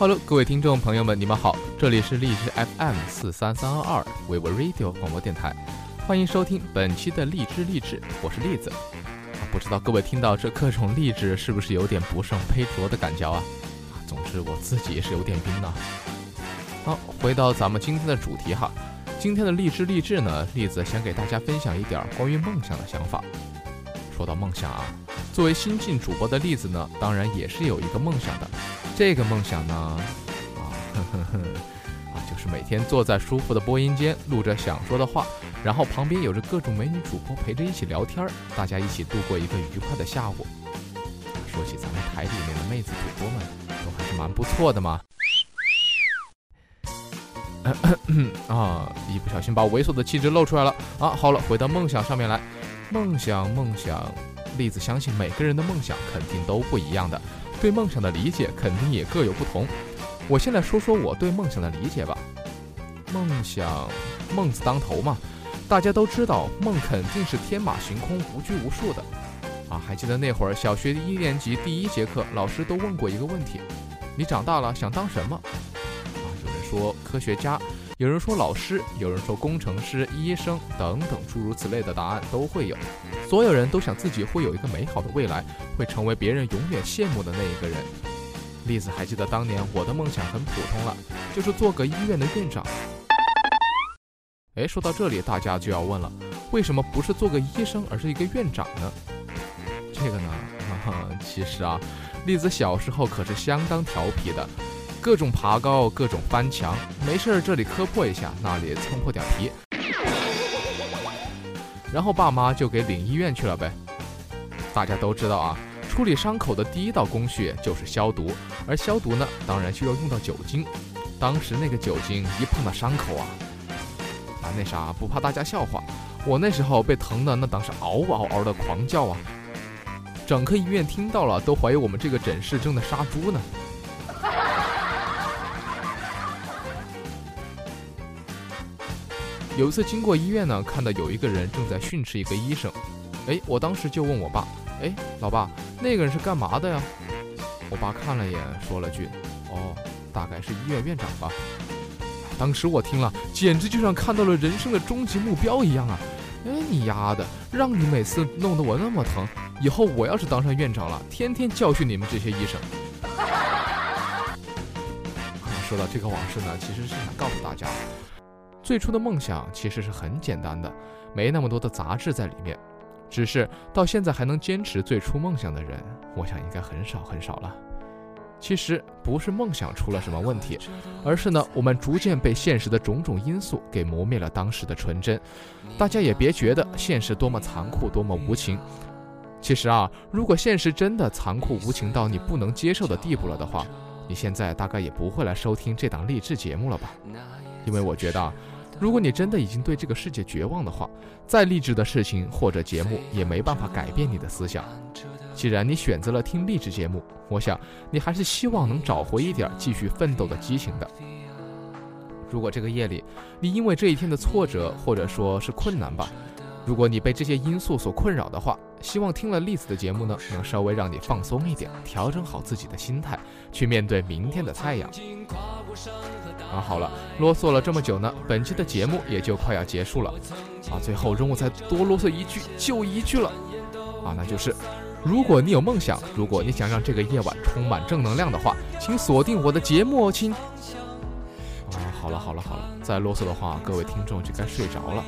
Hello，各位听众朋友们，你们好，这里是荔枝 FM 四三三二二 vivo Radio 广播电台，欢迎收听本期的荔枝励志，我是栗子。啊，不知道各位听到这各种励志，是不是有点不胜杯酌的感觉啊？总之我自己也是有点晕了。好，回到咱们今天的主题哈，今天的荔枝励志呢，栗子想给大家分享一点关于梦想的想法。说到梦想啊，作为新晋主播的栗子呢，当然也是有一个梦想的。这个梦想呢，啊，啊，就是每天坐在舒服的播音间，录着想说的话，然后旁边有着各种美女主播陪着一起聊天，大家一起度过一个愉快的下午。说起咱们台里面的妹子主播们，都还是蛮不错的嘛。啊，一不小心把猥琐的气质露出来了啊！好了，回到梦想上面来，梦想，梦想，栗子相信每个人的梦想肯定都不一样的。对梦想的理解肯定也各有不同，我现在说说我对梦想的理解吧。梦想，梦字当头嘛，大家都知道梦肯定是天马行空、无拘无束的。啊，还记得那会儿小学一年级第一节课，老师都问过一个问题：你长大了想当什么？啊，有人说科学家。有人说老师，有人说工程师、医生等等，诸如此类的答案都会有。所有人都想自己会有一个美好的未来，会成为别人永远羡慕的那一个人。栗子还记得当年我的梦想很普通了，就是做个医院的院长。哎，说到这里，大家就要问了，为什么不是做个医生，而是一个院长呢？这个呢，其实啊，栗子小时候可是相当调皮的。各种爬高，各种翻墙，没事儿这里磕破一下，那里蹭破点皮，然后爸妈就给领医院去了呗。大家都知道啊，处理伤口的第一道工序就是消毒，而消毒呢，当然需要用到酒精。当时那个酒精一碰到伤口啊，啊那啥不怕大家笑话，我那时候被疼的那当是嗷嗷嗷的狂叫啊，整个医院听到了都怀疑我们这个诊室正在杀猪呢。有一次经过医院呢，看到有一个人正在训斥一个医生，哎，我当时就问我爸，哎，老爸，那个人是干嘛的呀？我爸看了眼，说了句，哦，大概是医院院长吧。当时我听了，简直就像看到了人生的终极目标一样啊！哎，你丫的，让你每次弄得我那么疼，以后我要是当上院长了，天天教训你们这些医生。说到这个往事呢，其实是想告诉大家。最初的梦想其实是很简单的，没那么多的杂质在里面。只是到现在还能坚持最初梦想的人，我想应该很少很少了。其实不是梦想出了什么问题，而是呢，我们逐渐被现实的种种因素给磨灭了当时的纯真。大家也别觉得现实多么残酷多么无情。其实啊，如果现实真的残酷无情到你不能接受的地步了的话，你现在大概也不会来收听这档励志节目了吧？因为我觉得。如果你真的已经对这个世界绝望的话，再励志的事情或者节目也没办法改变你的思想。既然你选择了听励志节目，我想你还是希望能找回一点继续奋斗的激情的。如果这个夜里你因为这一天的挫折或者说是困难吧。如果你被这些因素所困扰的话，希望听了栗子的节目呢，能稍微让你放松一点，调整好自己的心态，去面对明天的太阳。啊，好了，啰嗦了这么久呢，本期的节目也就快要结束了。啊，最后任务再多啰嗦一句就一句了。啊，那就是，如果你有梦想，如果你想让这个夜晚充满正能量的话，请锁定我的节目哦，亲。啊，好了好了好了，再啰嗦的话，各位听众就该睡着了。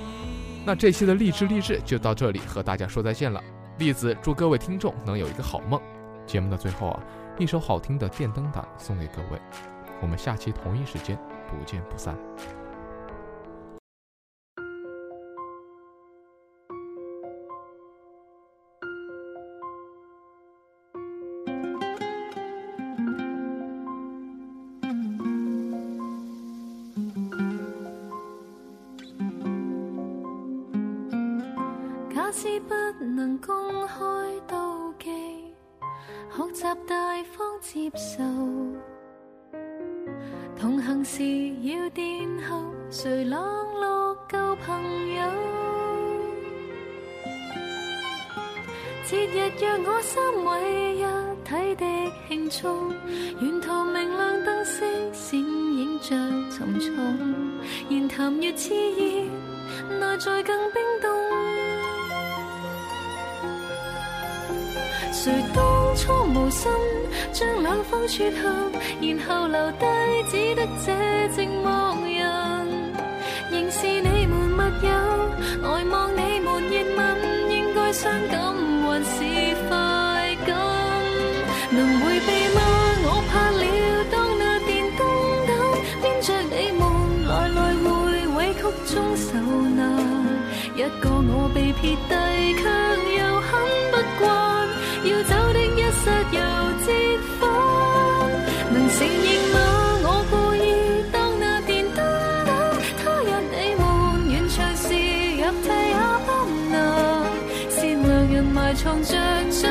那这期的励志励志就到这里，和大家说再见了。栗子祝各位听众能有一个好梦。节目的最后啊，一首好听的《电灯胆》送给各位。我们下期同一时间不见不散。怕是不能公开妒忌，学习大方接受。同行时要垫后，谁冷落旧朋友？节日若我三位一体的庆祝，沿途明亮灯饰闪映着沉重，言谈越炽热，内在更冰冻。谁当初无心将两方撮合，然后留低只得这寂寞人，仍是你们密友，呆望你们热吻，应该伤感还是快感？能回避吗？我怕了，当那电灯胆，牵着你们来来回委曲中受难，一个我被撇却。要走的一刹又折返，能承认吗？我故意当那电灯胆，他日你们远场时，入替也不能。善良人埋藏着。